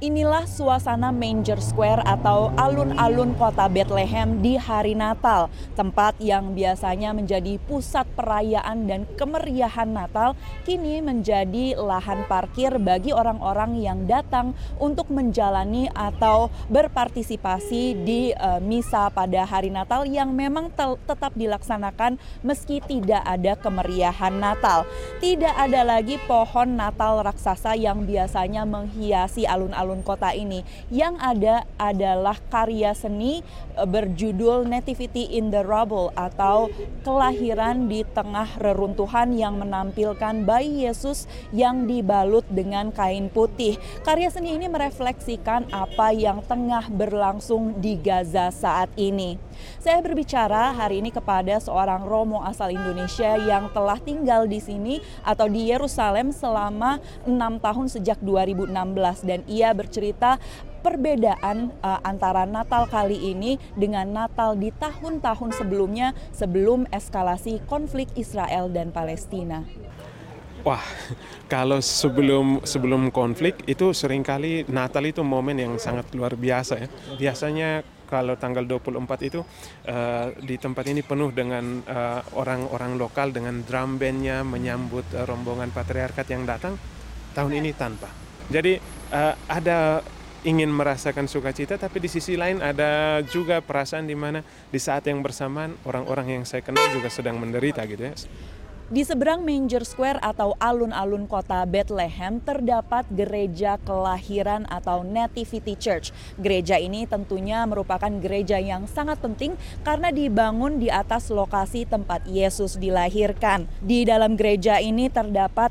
Inilah suasana Manger Square atau alun-alun kota Bethlehem di hari Natal, tempat yang biasanya menjadi pusat perayaan dan kemeriahan Natal, kini menjadi lahan parkir bagi orang-orang yang datang untuk menjalani atau berpartisipasi di uh, misa pada hari Natal yang memang tetap dilaksanakan meski tidak ada kemeriahan Natal. Tidak ada lagi pohon Natal raksasa yang biasanya menghiasi alun-alun alun kota ini. Yang ada adalah karya seni eh, berjudul Nativity in the Rubble atau kelahiran di tengah reruntuhan yang menampilkan bayi Yesus yang dibalut dengan kain putih. Karya seni ini merefleksikan apa yang tengah berlangsung di Gaza saat ini. Saya berbicara hari ini kepada seorang Romo asal Indonesia yang telah tinggal di sini atau di Yerusalem selama enam tahun sejak 2016 dan ia bercerita perbedaan uh, antara Natal kali ini dengan Natal di tahun-tahun sebelumnya sebelum eskalasi konflik Israel dan Palestina. Wah, kalau sebelum sebelum konflik itu sering kali Natal itu momen yang sangat luar biasa ya. Biasanya kalau tanggal 24 itu uh, di tempat ini penuh dengan eh, orang-orang uh, lokal dengan drum bandnya menyambut uh, rombongan patriarkat yang datang. Tahun ini tanpa. Jadi uh, ada ingin merasakan sukacita, tapi di sisi lain ada juga perasaan di mana di saat yang bersamaan orang-orang yang saya kenal juga sedang menderita gitu ya. Di seberang Manger Square atau alun-alun kota Bethlehem terdapat gereja kelahiran atau Nativity Church. Gereja ini tentunya merupakan gereja yang sangat penting karena dibangun di atas lokasi tempat Yesus dilahirkan. Di dalam gereja ini terdapat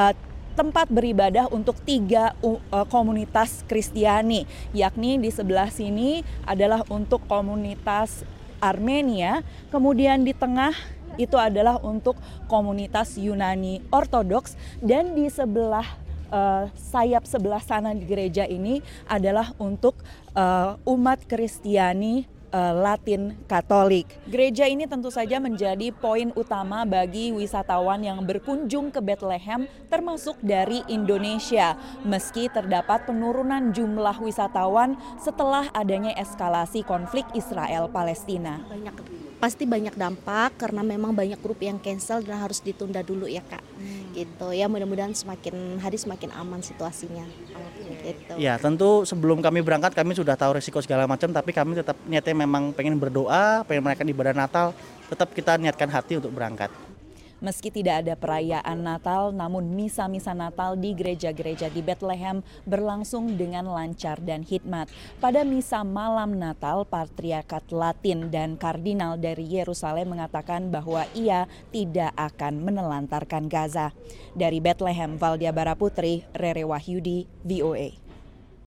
uh, tempat beribadah untuk tiga uh, komunitas Kristiani, yakni di sebelah sini adalah untuk komunitas Armenia, kemudian di tengah itu adalah untuk komunitas Yunani Ortodoks dan di sebelah uh, sayap sebelah sana di gereja ini adalah untuk uh, umat Kristiani uh, Latin Katolik. Gereja ini tentu saja menjadi poin utama bagi wisatawan yang berkunjung ke Bethlehem termasuk dari Indonesia. Meski terdapat penurunan jumlah wisatawan setelah adanya eskalasi konflik Israel Palestina. Banyak pasti banyak dampak karena memang banyak grup yang cancel dan harus ditunda dulu ya kak hmm. gitu ya mudah-mudahan semakin hari semakin aman situasinya. Gitu. ya tentu sebelum kami berangkat kami sudah tahu resiko segala macam tapi kami tetap niatnya memang pengen berdoa pengen merayakan ibadah Natal tetap kita niatkan hati untuk berangkat Meski tidak ada perayaan Natal, namun misa-misa Natal di gereja-gereja di Bethlehem berlangsung dengan lancar dan hikmat. Pada misa malam Natal, Patriarkat Latin dan Kardinal dari Yerusalem mengatakan bahwa ia tidak akan menelantarkan Gaza. Dari Bethlehem, Valdia Baraputri, Rere Wahyudi, VOA.